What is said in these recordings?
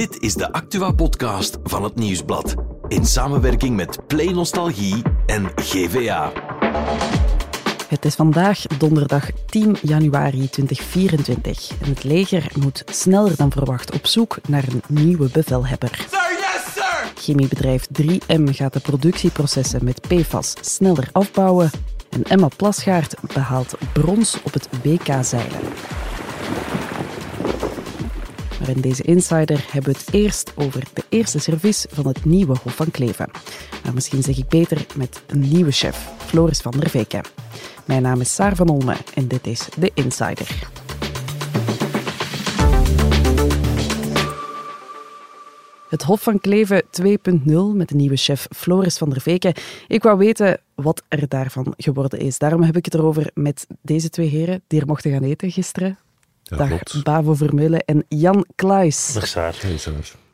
Dit is de Actua-podcast van het Nieuwsblad. In samenwerking met Play Nostalgie en GVA. Het is vandaag donderdag 10 januari 2024 en het leger moet sneller dan verwacht op zoek naar een nieuwe bevelhebber. Sir, yes, sir! Chemiebedrijf 3M gaat de productieprocessen met PFAS sneller afbouwen en Emma Plasgaard behaalt brons op het WK-zeilen. Maar in deze Insider hebben we het eerst over de eerste service van het nieuwe Hof van Kleven. Maar misschien zeg ik beter met een nieuwe chef, Floris van der Veken. Mijn naam is Saar van Olme en dit is de Insider. Het Hof van Kleven 2.0 met de nieuwe chef Floris van der Veken. Ik wou weten wat er daarvan geworden is. Daarom heb ik het erover met deze twee heren die er mochten gaan eten gisteren. Ja, Dag klopt. Bavo Vermeulen en Jan Kluis. Dag Saar.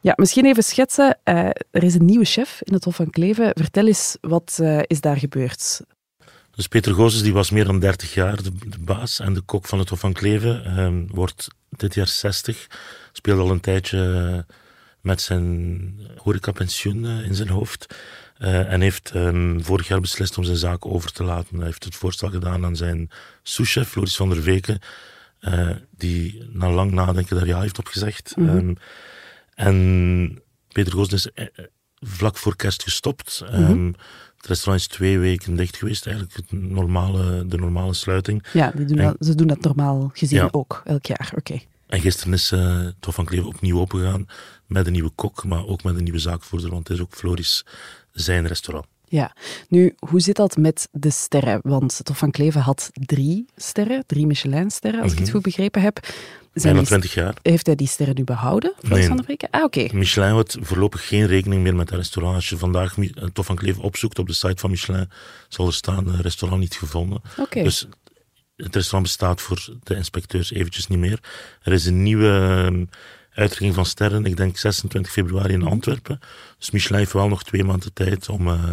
Ja, misschien even schetsen. Eh, er is een nieuwe chef in het Hof van Kleven. Vertel eens, wat eh, is daar gebeurd? Dus Peter Gozes die was meer dan 30 jaar de, de baas en de kok van het Hof van Kleven. Ehm, wordt dit jaar 60. Speelde al een tijdje eh, met zijn horecapensioen in zijn hoofd. Eh, en heeft ehm, vorig jaar beslist om zijn zaak over te laten. Hij heeft het voorstel gedaan aan zijn souschef, Floris van der Veken. Eh, die na lang nadenken daar ja heeft op gezegd. Ehm, en Peter Gozes is eh, eh, vlak voor kerst gestopt. Ehm, het restaurant is twee weken dicht geweest, eigenlijk het normale, de normale sluiting. Ja, die doen En- dat, ze doen dat normaal gezien Ja. ook, elk jaar. Oké. En gisteren is het Hof van Kleven opnieuw opengegaan met een nieuwe kok, maar ook met een nieuwe zaakvoerder, want het is ook Floris zijn restaurant. Ja. Nu, hoe zit dat met de sterren? Want het Hof van Kleven had drie sterren, drie Michelin-sterren, als ik het goed begrepen heb. Zijn Mhm. Bijna die- 20 jaar. Heeft hij die sterren nu behouden, Nee. van der Veken? Ah, oké. Michelin houdt voorlopig geen rekening meer met dat restaurant. Als je vandaag het Hof van Kleven opzoekt op de site van Michelin, zal er staan eh, restaurant niet gevonden. Oké. Dus het restaurant bestaat voor de inspecteurs eventjes niet meer. Er is een nieuwe ehm, uitreiking van sterren, ik denk 26 februari in Antwerpen. Dus Michelin heeft wel nog twee maanden tijd om, eh,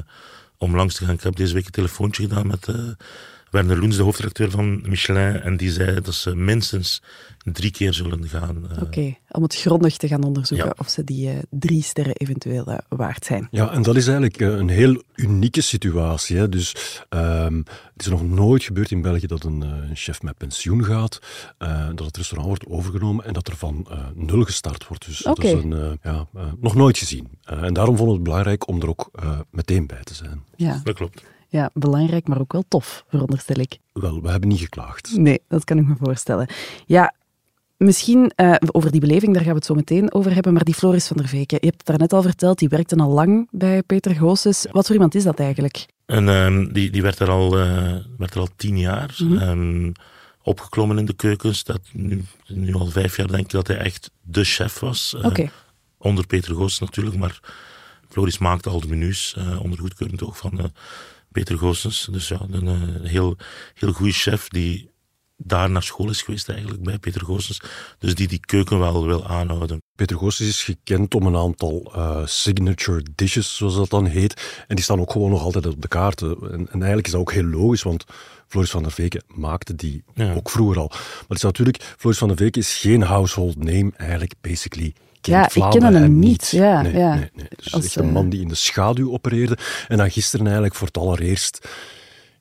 om langs te gaan. Ik heb deze week een telefoontje gedaan met eh, Werner Loens, de hoofdredacteur van Michelin. En die zei dat ze minstens drie keer zullen gaan. eh, Oké, om het grondig te gaan onderzoeken Ja. of ze die eh, drie sterren eventueel eh, waard zijn. Ja, en dat is eigenlijk een heel unieke situatie. Hè. Dus ehm, het is nog nooit gebeurd in België dat een, eh, een chef met pensioen gaat, eh, dat het restaurant wordt overgenomen en dat er van eh, nul gestart wordt. Dus dat is een, ja, nog nooit gezien. En daarom vonden we het belangrijk om er ook eh, meteen bij te zijn. Ja. Dat klopt. Ja, belangrijk, maar ook wel tof, veronderstel ik. Wel, we hebben niet geklaagd. Nee, dat kan ik me voorstellen. Ja, misschien eh, over die beleving, daar gaan we het zo meteen over hebben, maar die Floris van der Veken, je hebt het daarnet al verteld, die werkte al lang bij Peter Goossens. Wat voor iemand is dat eigenlijk? En ehm, die, die werd er al, eh, werd er al tien jaar. Ehm, opgeklommen in de keukens. Dat nu, nu al vijf jaar denk ik dat hij echt de chef was. Eh, Onder Peter Goos natuurlijk, maar Floris maakte al de menus eh, onder goedkeurend oog van Peter Goossens. Dus ja, een eh, heel, heel goede chef die daar naar school is geweest eigenlijk bij Peter Goossens. Dus die die keuken wel wil aanhouden. Peter Goossens is gekend om een aantal eh, signature dishes, zoals dat dan heet. En die staan ook gewoon nog altijd op de kaarten. En, en eigenlijk is dat ook heel logisch, want Floris van der Veken maakte die Ja. ook vroeger al. Maar het is natuurlijk, Floris van der Veken is geen household name, eigenlijk basically. Ja, ik ken hem hem niet. Ja, nee, ja. nee, nee. Dus Als, echt een eh, man die in de schaduw opereerde en dan gisteren eigenlijk voor het allereerst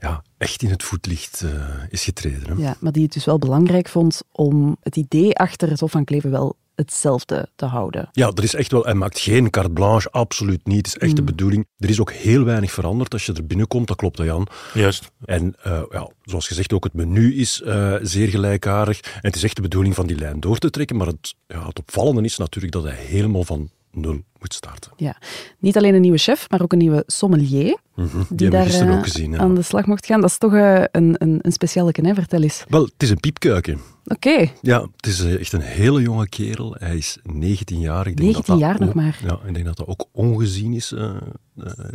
ja, echt in het voetlicht eh, is getreden. Hè? ja, maar die het dus wel belangrijk vond om het idee achter het Hof van Kleven wel hetzelfde te houden. Ja, er is echt wel, hij maakt geen carte blanche, absoluut niet. Het is echt de bedoeling. Er is ook heel weinig veranderd als je er binnenkomt, dat klopt, hè, Jan. Juist. En eh, ja, zoals gezegd, ook het menu is eh, zeer gelijkaardig. En het is echt de bedoeling van die lijn door te trekken. Maar het, ja, het opvallende is natuurlijk dat hij helemaal van nul moet starten. Ja, niet alleen een nieuwe chef, maar ook een nieuwe sommelier. Mhm, Die, Die hebben we daar gisteren eh, ook gezien. Ja. aan de slag mocht gaan. Dat is toch eh, een, een, een speciale hè? Vertel eens. Wel, het is een piepkuiken. Oké, Ja, het is eh, echt een hele jonge kerel. Hij is 19 jaar. Ik denk 19 dat dat jaar nog ook- maar. Ja, ik denk dat dat ook ongezien is.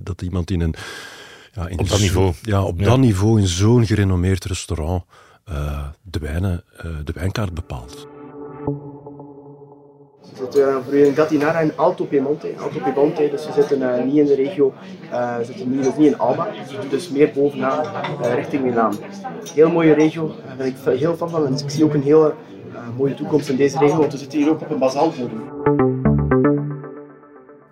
dat iemand in een... Ja, in Op dat niveau. Ja, op Ja. dat niveau, in zo'n gerenommeerd restaurant, eh, de, wijnen, eh, de wijnkaart bepaalt. We zitten voor u in Gattinara in Alto Piemonte. Alto Piemonte, dus we zitten eh, niet in de regio, eh, we zitten niet, dus niet in Alba, dus meer bovenaan, eh, richting Milaan. Heel mooie regio, daar ben ik heel fan van en ik zie ook een hele eh, mooie toekomst in deze regio, want we zitten hier ook op een basaltbodem.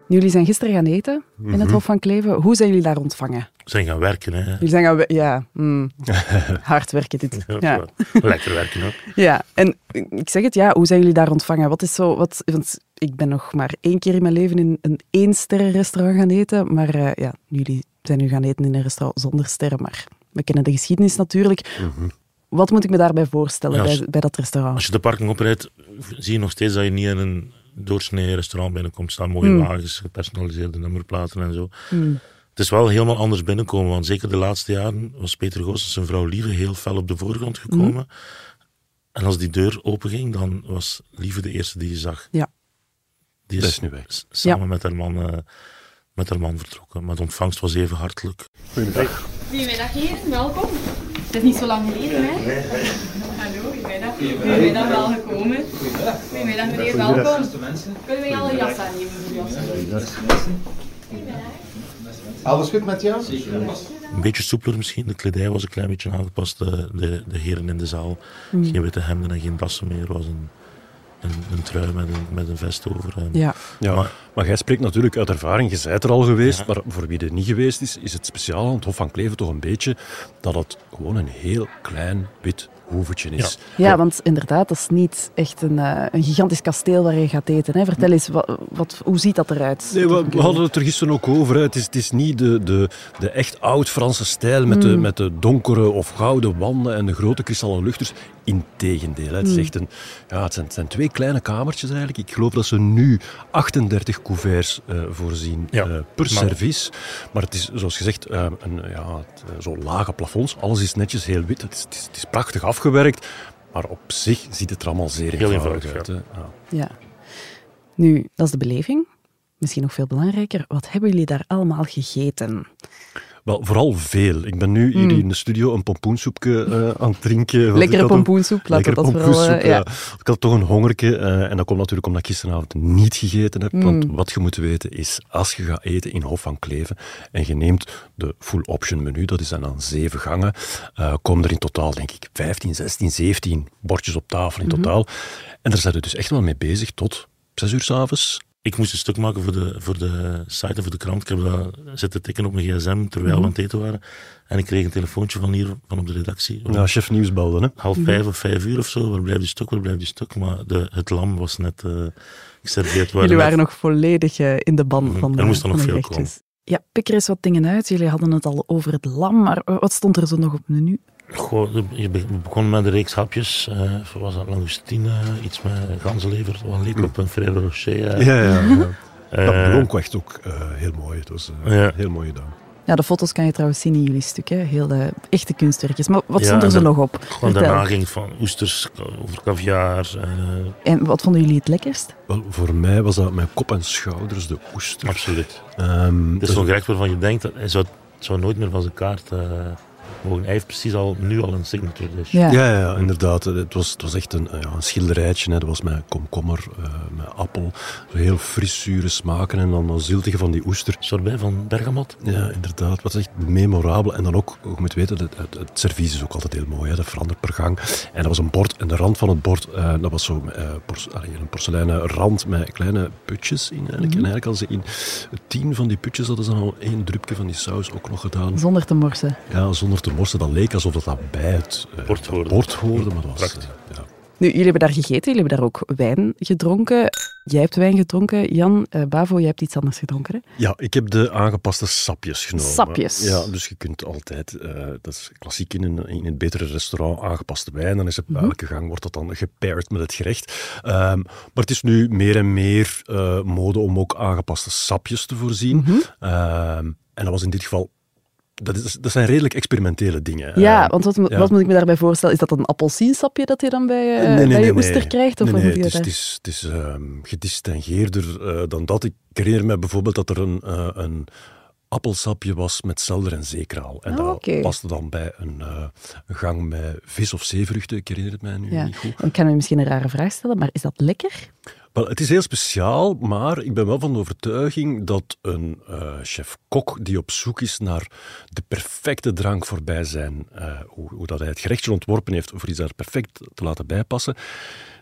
Jullie zijn gisteren gaan eten in het Hof van Kleven. Hoe zijn jullie daar ontvangen? Zijn gaan werken, hè. Jullie zijn gaan... we- Ja, mm, hard werken dit. Ja. Lekker werken ook. ja, en ik zeg het, ja, hoe zijn jullie daar ontvangen? Wat is zo... Wat, want ik ben nog maar één keer in mijn leven in een één-sterren restaurant gaan eten. Maar eh, ja, jullie zijn nu gaan eten in een restaurant zonder sterren. Maar we kennen de geschiedenis natuurlijk. Wat moet ik me daarbij voorstellen Ja, als- bij, bij dat restaurant? Als je de parking oprijdt, zie je nog steeds dat je niet in een doorsnee restaurant binnenkomt. Staan mooie Hmm. wagens, gepersonaliseerde nummerplaten en zo. Hmm. Het is wel helemaal anders binnenkomen, want zeker de laatste jaren was Peter Goossens zijn vrouw Lieve heel fel op de voorgrond gekomen. Hmm. En als die deur openging, dan was Lieve de eerste die je zag. Ja. Die Dat is nu weg. samen met, haar man, eh, met haar man vertrokken. Maar de ontvangst was even hartelijk. Goedemiddag. Goedemiddag heren, welkom. Het is niet zo lang geleden, hè? Hallo, goedemiddag. Goedemiddag, wel gekomen. Goedemiddag meneer, welkom. Kunnen wij al een jas aannemen voor alstublieft? Alles goed met jou? Een beetje soepeler misschien. De kledij was een klein beetje aangepast. De, de, de heren in de zaal. Hmm. Geen witte hemden en geen dassen meer. was een, een, een trui met een, met een vest over. En, Ja, Ja, Maar- maar, jij spreekt natuurlijk uit ervaring. Je bent er al geweest, Ja. maar voor wie er niet geweest is, is het speciaal aan het Hof van Kleven toch een beetje dat het gewoon een heel klein wit hoevetje is. ja want inderdaad, dat is niet echt een, eh, een gigantisch kasteel waar je gaat eten. Hè? Vertel eens, wat, wat, hoe ziet dat eruit? Nee, we, we hadden het er gisteren ook over. Hè. Het, is, het is niet de, de, de echt oud-Franse stijl met, de, met de donkere of gouden wanden en de grote kristallen luchters. Integendeel. Hè. Het, is echt een, ja, het, zijn, het zijn twee kleine kamertjes eigenlijk. Ik geloof dat ze nu 38 couverts eh, voorzien Ja, eh, per maar- service. Maar het is, zoals gezegd, eh, een, ja, het, zo lage plafonds. Alles is netjes heel wit. Het is, het is, het is prachtig afgewerkt. Maar op zich ziet het er allemaal zeer Heel eenvoudig uit. Ja. Nu, dat is de beleving. Misschien nog veel belangrijker, wat hebben jullie daar allemaal gegeten? Wel, vooral veel. Ik ben nu hier in de studio een pompoensoepje eh, aan het drinken. Lekkere pompoensoep, laten we Lekkere dat vooral... eh, pompoensoep, ja. ja. Ik had toch een hongerke. eh, en dat komt natuurlijk omdat ik gisteravond niet gegeten heb. Want Mm. wat je moet weten is, als je gaat eten in Hof van Kleven en je neemt de full option menu, dat is dan aan zeven gangen, eh, komen er in totaal, denk ik, 15, 16, 17 bordjes op tafel Mhm. in totaal. En daar zijn we dus echt wel mee bezig tot zes uur s'avonds. Ik moest een stuk maken voor de, voor de site en voor de krant. Ik heb dat zitten tikken op mijn gsm terwijl Mhm. we aan het eten waren. En ik kreeg een telefoontje van hier, van op de redactie. Ja, chef nieuws belde, hè. half vijf of vijf uur of zo. Waar blijft die stuk, waar blijft die stuk? Maar de, het lam was net eh geserveerd. Jullie net- waren nog volledig eh, in de ban Mhm. van de Er moest er nog veel gerechtjes. Ja, pik er eens wat dingen uit. Jullie hadden het al over het lam, maar wat stond er zo nog op het menu? Goh, je be- we begonnen met een reeks hapjes. eh was dat langoustine, iets met ganzenlever. Wat leek op een Ferrero Rocher. eh. Ja, ja. ja. Eh, Dat blonk echt ook eh, heel mooi. Het was eh, Ja. heel mooi gedaan. Ja, de foto's kan je trouwens zien in jullie stuk. Hè? Heel eh, echte kunstwerkjes. Maar wat Ja, stond er en zo dan- nog op? Gewoon Vertel. daarna ging het van oesters over caviar. eh, En wat vonden jullie het lekkerst? Wel, voor mij was dat mijn kop en schouders, de oester. absoluut. Ehm, Het is zo'n gerecht waarvan je denkt, dat hij zou, het zou nooit meer van zijn kaart eh, Hij heeft precies al, nu al een signature dish. Ja. Ja, inderdaad. Het was, het was echt een, ja, een schilderijtje. Hè. Dat was met komkommer, eh, met appel. Zo heel fris, zure smaken. En dan een ziltige van die oester. Sorbet van bergamot. Ja, inderdaad. Wat echt memorabel. En dan ook, je moet weten, het, het, het servies is ook altijd heel mooi. Hè. Dat verandert per gang. En dat was een bord. En de rand van het bord, eh, dat was zo eh, een porseleinen rand met kleine putjes in. Eigenlijk. En eigenlijk hadden ze in tien van die putjes hadden ze dan al één drupje van die saus ook nog gedaan. Zonder te morsen. Ja, zonder te morsen. Dat leek alsof dat, dat bij het eh, Bord hoorde. bord hoorde. Maar dat was, Prachtig. eh, ja. Nu, jullie hebben daar gegeten, jullie hebben daar ook wijn gedronken. Jij hebt wijn gedronken, Jan. eh, Bavo, jij hebt iets anders gedronken. Hè? Ja, ik heb de aangepaste sapjes genomen. Sapjes. Ja, dus je kunt altijd, eh, dat is klassiek in een, in een betere restaurant, aangepaste wijn. Dan is het, bij elke gang wordt dat dan gepaired met het gerecht. Ehm, maar het is nu meer en meer eh, mode om ook aangepaste sapjes te voorzien. Ehm, en dat was in dit geval... Dat, is, dat zijn redelijk experimentele dingen. Ja, Ehm, want wat, ja. wat moet ik me daarbij voorstellen? Is dat een appelsiensapje dat je dan bij, eh, bij je oester krijgt? Of nee, nee, het is, het is, het is ehm, gedistingeerder eh, dan dat. Ik herinner me bijvoorbeeld dat er een, eh, een appelsapje was met selder en zeekraal. En Ah, dat paste dan bij een, een gang met vis of zeevruchten. Ik herinner het mij nu Ja. niet goed. Ik kan u misschien een rare vraag stellen, maar is dat lekker? Wel, het is heel speciaal, maar ik ben wel van de overtuiging dat een eh, chef-kok die op zoek is naar de perfecte drank voorbij zijn, eh, hoe, hoe dat hij het gerechtje ontworpen heeft, voor iets daar perfect te laten bijpassen,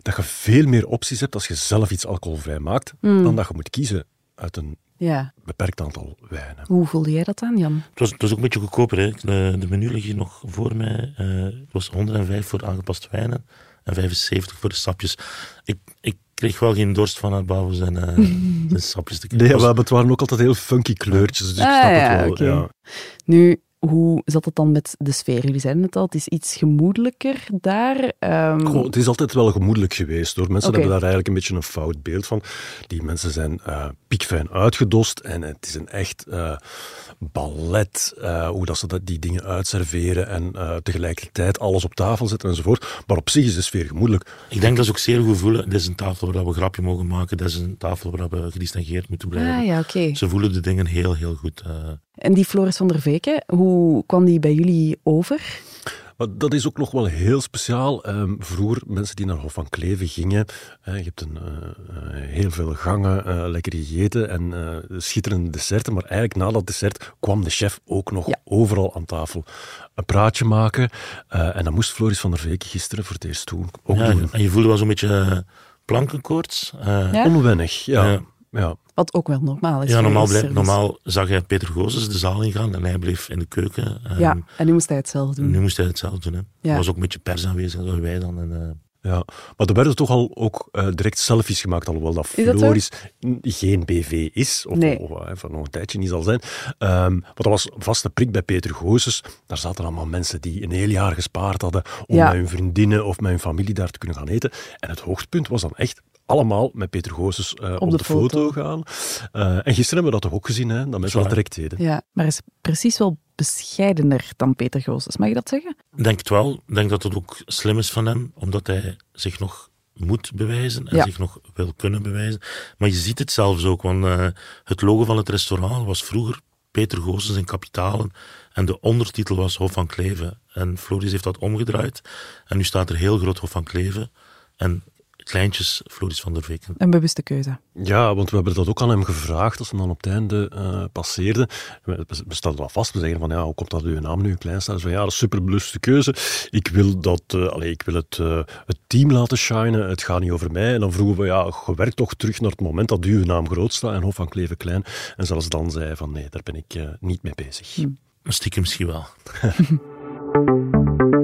dat je veel meer opties hebt als je zelf iets alcoholvrij maakt, dan dat je moet kiezen. uit een Ja. beperkt aantal wijnen. Hoe voelde jij dat aan, Jan? Het was, het was ook een beetje goedkoper. Hè. De, de menu ligt hier nog voor mij. Eh, het was 105 voor aangepast wijnen en 75 voor de sapjes. Ik, ik kreeg wel geen dorst van haar bavels en eh, de sapjes te Nee, krijgen. maar het waren ook altijd heel funky kleurtjes, dus ik Ah, snap ja, het wel. Ja. Nu, hoe zat het dan met de sfeer? Jullie zeiden het al, het is iets gemoedelijker daar. Ehm, Goh, het is altijd wel gemoedelijk geweest hoor. Mensen hebben daar eigenlijk een beetje een fout beeld van. Die mensen zijn eh piekfijn uitgedost en het is een echt eh, ballet, eh, hoe dat ze dat, die dingen uitserveren en eh, tegelijkertijd alles op tafel zetten enzovoort. Maar op zich is de sfeer gemoedelijk. Ik denk dat ze ook zeer goed voelen. Dit is een tafel waar we een grapje mogen maken. Dit is een tafel waar we gedistingeerd moeten blijven. ah ja, oké. Ze voelen de dingen heel, heel goed. eh. En die Floris van der Veken, hoe kwam die bij jullie over? Maar dat is ook nog wel heel speciaal. Ehm, vroeger, mensen die naar Hof van Kleven gingen, je hebt een, eh, eh, heel veel gangen, eh, lekker gegeten en eh, schitterende desserten. Maar eigenlijk na dat dessert kwam de chef ook nog Ja. overal aan tafel een praatje maken. Eh, en dat moest Floris van der Veken gisteren voor het eerst doen. Ook Ja, doen. en je voelde wel zo'n beetje plankenkoorts. Eh, Ja? Onwennig, ja. Ja. Wat ook wel normaal is. Ja, normaal, blijf- normaal zag hij Peter Gozes de zaal ingaan en hij bleef in de keuken. Ehm, Ja, en nu moest hij het zelf doen. Nu moest hij het zelf doen. Hè. Ja. Er was ook een beetje pers aanwezig, zoals wij dan. En, eh, Ja, maar er werden toch al ook eh, direct selfies gemaakt, alhoewel dat Is dat? Floris geen BV is, of, Nee. of, eh, van nog een tijdje niet zal zijn. Ehm, maar dat was een vaste prik bij Peter Goossens. Daar zaten allemaal mensen die een heel jaar gespaard hadden om Ja. met hun vriendinnen of met hun familie daar te kunnen gaan eten. En het hoogtepunt was dan echt allemaal met Peter Goossens eh, op, de de, foto, foto. gaan. Eh, en gisteren hebben we dat toch ook gezien, hè, dat mensen dat direct deden. Ja, maar hij is precies wel bescheidener dan Peter Goossens. Mag je dat zeggen? Ik denk het wel. Ik denk dat het ook slim is van hem, omdat hij zich nog moet bewijzen en Ja. zich nog wil kunnen bewijzen. Maar je ziet het zelfs ook, want eh, het logo van het restaurant was vroeger Peter Goossens in kapitalen en de ondertitel was Hof van Kleven. En Floris heeft dat omgedraaid en nu staat er heel groot Hof van Kleven en kleintjes Floris van der Veken. Een bewuste keuze. Ja, want we hebben dat ook aan hem gevraagd als hij dan op het einde eh, passeerde. We, we stelden wel vast, we zeggen van ja, hoe komt dat uw naam nu klein staat? Dus van ja, dat is een superbewuste keuze. Ik wil, dat, eh, allee, ik wil het, eh, het team laten shinen, het gaat niet over mij. En dan vroegen we, ja, je werkt toch terug naar het moment dat uw naam groot staat en Hof van Kleven klein. En zelfs dan zei hij van nee, daar ben ik eh, niet mee bezig. Maar stiekem misschien wel.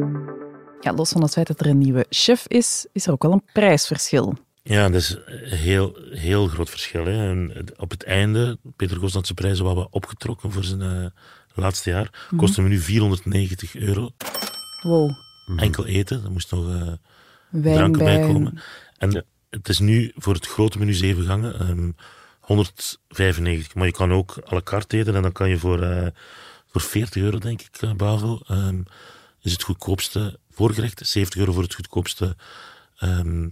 Ja, los van het feit dat er een nieuwe chef is, is er ook wel een prijsverschil. Ja, dat is een heel, heel groot verschil. Hè. En op het einde, Peter zijn prijzen wat opgetrokken voor zijn eh, laatste jaar. Kostte me nu 490 euro. Wow. Enkel eten, er moest nog eh, Wijn dranken bij komen. En het is nu voor het grote menu zeven gangen ehm 195. Maar je kan ook à la carte eten en dan kan je voor, eh, voor 40 euro, denk ik, eh, Bavel, ehm, is het goedkoopste voorgerecht. 70 euro voor het goedkoopste ehm,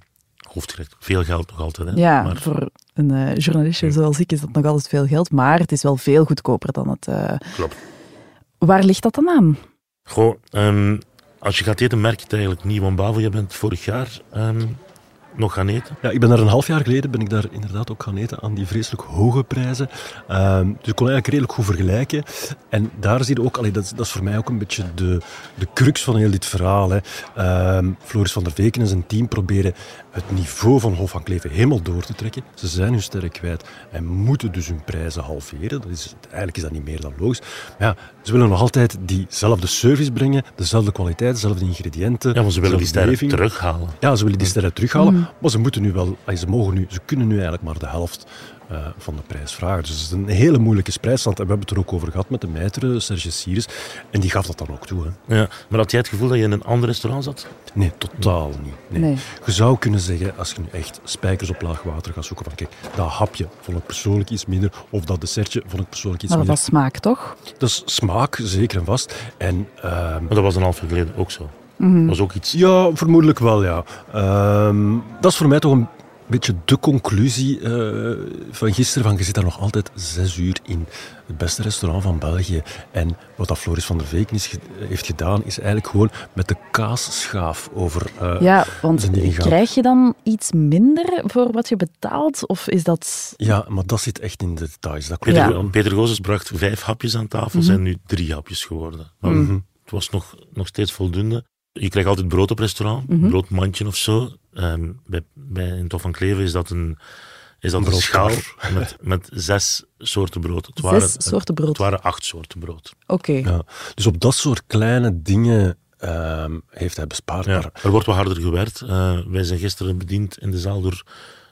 hoofdgerecht. Veel geld nog altijd. Hè? Ja, maar, voor een eh, journalistje zoals ik is dat nog altijd veel geld, maar het is wel veel goedkoper dan het... eh, Klopt. Waar ligt dat dan aan? Goh, ehm, als je gaat eten, merk je het eigenlijk niet. Want Bavel, je bent vorig jaar ehm, nog gaan eten. Ja, ik ben daar een half jaar geleden ben ik daar inderdaad ook gaan eten aan die vreselijk hoge prijzen. Ehm, dus ik kon eigenlijk redelijk goed vergelijken. En daar zie je ook, allee, dat, is, dat is voor mij ook een beetje de, de crux van heel dit verhaal. Hè. Ehm, Floris van der Veken en zijn team proberen het niveau van Hof van Kleven helemaal door te trekken. Ze zijn hun sterren kwijt en moeten dus hun prijzen halveren. Dat is, eigenlijk is dat niet meer dan logisch. Maar ja, ze willen nog altijd diezelfde service brengen, dezelfde kwaliteit, dezelfde ingrediënten. Ja, maar ze willen die sterren terughalen. Ja, ze willen die sterren terughalen, maar ze moeten nu wel, ze mogen nu, ze kunnen nu eigenlijk maar de helft eh, van de prijs vragen. Dus het is een hele moeilijke prijsstand. En we hebben het er ook over gehad met de mijtere, Serge Sires, en die gaf dat dan ook toe. Hè. Ja, maar had jij het gevoel dat je in een ander restaurant zat? Nee, totaal niet. Nee. Nee. Je zou kunnen zeggen, als je nu echt spijkers op laag water gaat zoeken, van kijk, dat hapje vond ik persoonlijk iets minder, of dat dessertje vond ik persoonlijk iets Maar dat minder. was smaak, toch? Dat is smaak, zeker en vast. En ehm, Maar dat was een half jaar geleden ook zo. Mhm. Dat was ook iets... Ja, vermoedelijk wel, ja. Ehm, dat is voor mij toch een beetje de conclusie eh, van gisteren. Van, je zit daar nog altijd zes uur in het beste restaurant van België. En wat dat Floris van der Veken is, heeft gedaan, is eigenlijk gewoon met de kaasschaaf over... eh, Ja, want krijg je dan iets minder voor wat je betaalt? Of is dat... Ja, maar dat zit echt in de details. Dat Peter, Ja. Peter Gozes bracht vijf hapjes aan tafel, zijn nu drie hapjes geworden. Maar Mhm. Het was nog, nog steeds voldoende. Je krijgt altijd brood op restaurant, Mhm. broodmandje of zo. Ehm, bij, bij in Tof van Kleven is dat een, is dat een schaal met, met zes soorten brood. Het waren, Zes soorten brood. Het waren acht soorten brood. Oké. Ja. Dus op dat soort kleine dingen ehm, heeft hij bespaard. Ja, Maar er wordt wat harder gewerkt. Eh, wij zijn gisteren bediend in de zaal door,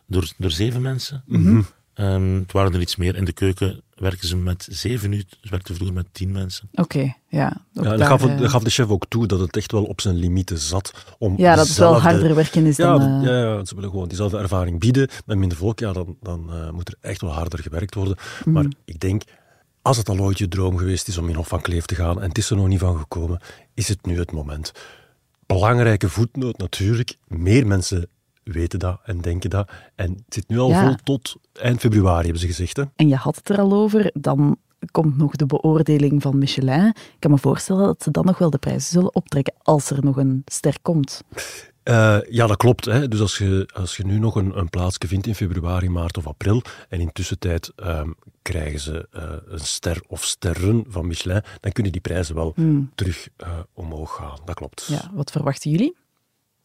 door, door zeven mensen. Mhm. Ehm, het waren er iets meer. In de keuken werken ze met zeven uur. Ze werkten vroeger met tien mensen. Oké, ja. Ja, daar, gaf, eh, dat gaf de chef ook toe dat het echt wel op zijn limieten zat. Om ja, dat het wel harder werken is Ja, dan... eh, ja, ja, ze willen gewoon diezelfde ervaring bieden. Met minder volk, ja, dan, dan eh, moet er echt wel harder gewerkt worden. Mhm. Maar ik denk, als het al ooit je droom geweest is om in Hof van Kleef te gaan en het is er nog niet van gekomen, is het nu het moment. Belangrijke voetnoot natuurlijk. Meer mensen weten dat en denken dat. En het zit nu al Ja. vol tot eind februari, hebben ze gezegd. Hè? En je had het er al over, dan komt nog de beoordeling van Michelin. Ik kan me voorstellen dat ze dan nog wel de prijzen zullen optrekken als er nog een ster komt. Eh, ja, dat klopt. Hè. Dus als je, als je nu nog een, een plaatsje vindt in februari, maart of april, en in tussentijd ehm, krijgen ze eh, een ster of sterren van Michelin, dan kunnen die prijzen wel terug eh, omhoog gaan. Dat klopt. Ja, wat verwachten jullie?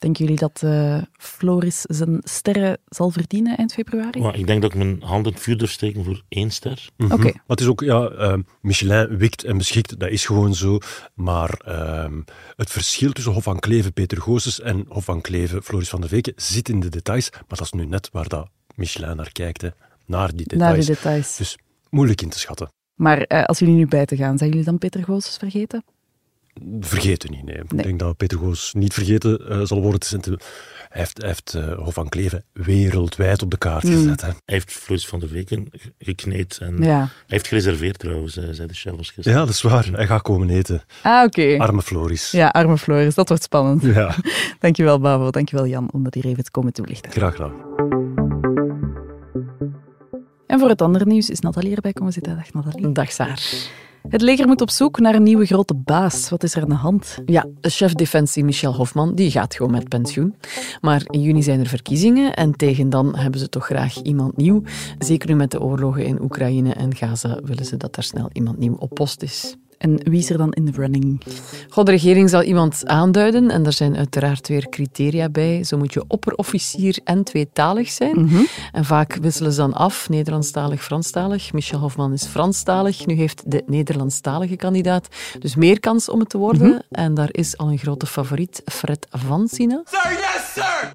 Denken jullie dat eh, Floris zijn sterren zal verdienen eind februari? Maar ik denk dat ik mijn hand in het vuur durf steken voor één ster. Mhm. Oké. Maar het is ook, ja, ehm, Michelin wikt en beschikt, dat is gewoon zo. Maar ehm, het verschil tussen Hof van Kleven, Peter Goossens en Hof van Kleven, Floris van der Veken, zit in de details. Maar dat is nu net waar dat Michelin naar kijkt, hè. naar die Naar details. de details. Dus moeilijk in te schatten. Maar eh, als jullie nu bij te gaan, zijn jullie dan Peter Goossens vergeten? Vergeten niet, nee. Nee. Ik denk dat Peter Goos niet vergeten eh, zal worden. Hij heeft, hij heeft eh, Hof van Kleven wereldwijd op de kaart Mm. gezet. Hè. Hij heeft Floris van der Weken ge- gekneed. En Ja. Hij heeft gereserveerd trouwens, eh, zei de gisteren. Ja, dat is waar. Hij gaat komen eten. Ah, oké. Arme Floris. Ja, arme Floris, dat wordt spannend. Ja, Dankjewel, Bavo. Dankjewel, Jan, om dat hier even te komen toelichten. graag gedaan. En voor het andere nieuws is Nathalie erbij komen zitten. Dag, Nathalie. Dag Saar. Het leger moet op zoek naar een nieuwe grote baas. Wat is er aan de hand? Ja, chef defensie Michel Hofman die gaat gewoon met pensioen. Maar in juni zijn er verkiezingen en tegen dan hebben ze toch graag iemand nieuw. Zeker nu met de oorlogen in Oekraïne en Gaza willen ze dat daar snel iemand nieuw op post is. En wie is er dan in de running? God, de regering zal iemand aanduiden en er zijn uiteraard weer criteria bij. Zo moet je opperofficier en tweetalig zijn. En vaak wisselen ze dan af, Nederlandstalig, Franstalig. Michel Hofman is Franstalig. Nu heeft de Nederlandstalige kandidaat dus meer kans om het te worden. En daar is al een grote favoriet, Fred Van Sina.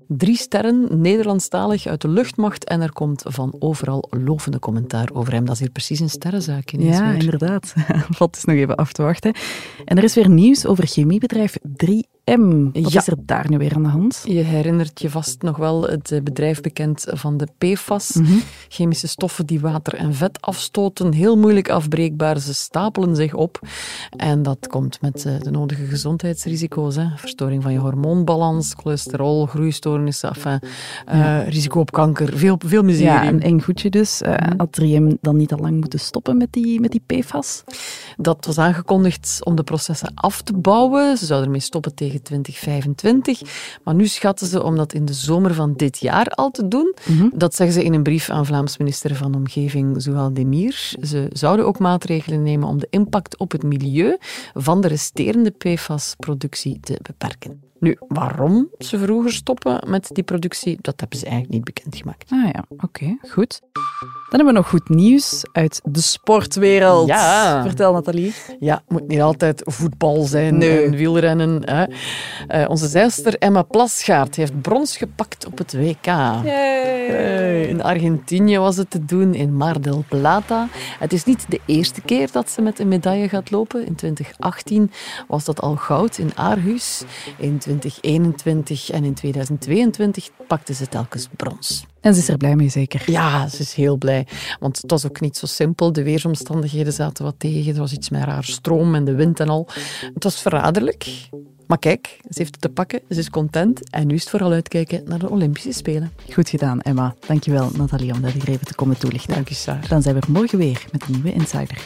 Drie sterren, Nederlandstalig uit de luchtmacht. En er komt van overal lovende commentaar over hem. Dat is hier precies een sterrenzaak ineens Ja, weer. inderdaad. Valt dus nog even af te wachten. En er is weer nieuws over chemiebedrijf 3M. Wat Ja. is er daar nu weer aan de hand? Je herinnert je vast nog wel het eh, bedrijf bekend van de PFAS. Chemische stoffen die water en vet afstoten. Heel moeilijk afbreekbaar. Ze stapelen zich op. En dat komt met eh, de nodige gezondheidsrisico's. Hè. Verstoring van je hormoonbalans, cholesterol, groeistoornissen. Enfin, eh, risico op kanker. Veel, veel miserie. Ja, een eng goedje dus. Eh, had 3M dan niet al lang moeten stoppen met die, met die PFAS? Dat was aangekondigd om de processen af te bouwen. Ze zouden ermee stoppen tegen 2025. Maar nu schatten ze om dat in de zomer van dit jaar al te doen. Dat zeggen ze in een brief aan Vlaams minister van Omgeving, Zouhal Demir. Ze zouden ook maatregelen nemen om de impact op het milieu van de resterende PFAS-productie te beperken. Nu, waarom ze vroeger stoppen met die productie, dat hebben ze eigenlijk niet bekendgemaakt. Ah ja, oké, goed. Dan hebben we nog goed nieuws uit de sportwereld. Ja. Vertel, Nathalie. Ja, het moet niet altijd voetbal zijn Nee. en wielrennen. Hè. Eh, onze zeilster Emma Plasgaard heeft brons gepakt op het WK. Hey, In Argentinië was het te doen, in Mar del Plata. Het is niet de eerste keer dat ze met een medaille gaat lopen. In 2018 was dat al goud in Aarhus. In 2021 en in 2022 pakte ze telkens brons. En ze is er blij mee, zeker. Ja, ze is heel blij. Want het was ook niet zo simpel. De weersomstandigheden zaten wat tegen. Er was iets met haar stroom en de wind en al. Het was verraderlijk. Maar kijk, ze heeft het te pakken. Ze is content. En nu is het vooral uitkijken naar de Olympische Spelen. Goed gedaan, Emma. Dankjewel, Nathalie, om dat hier even te komen toelichten. Dank je, Saar. Dan zijn we morgen weer met een nieuwe Insider.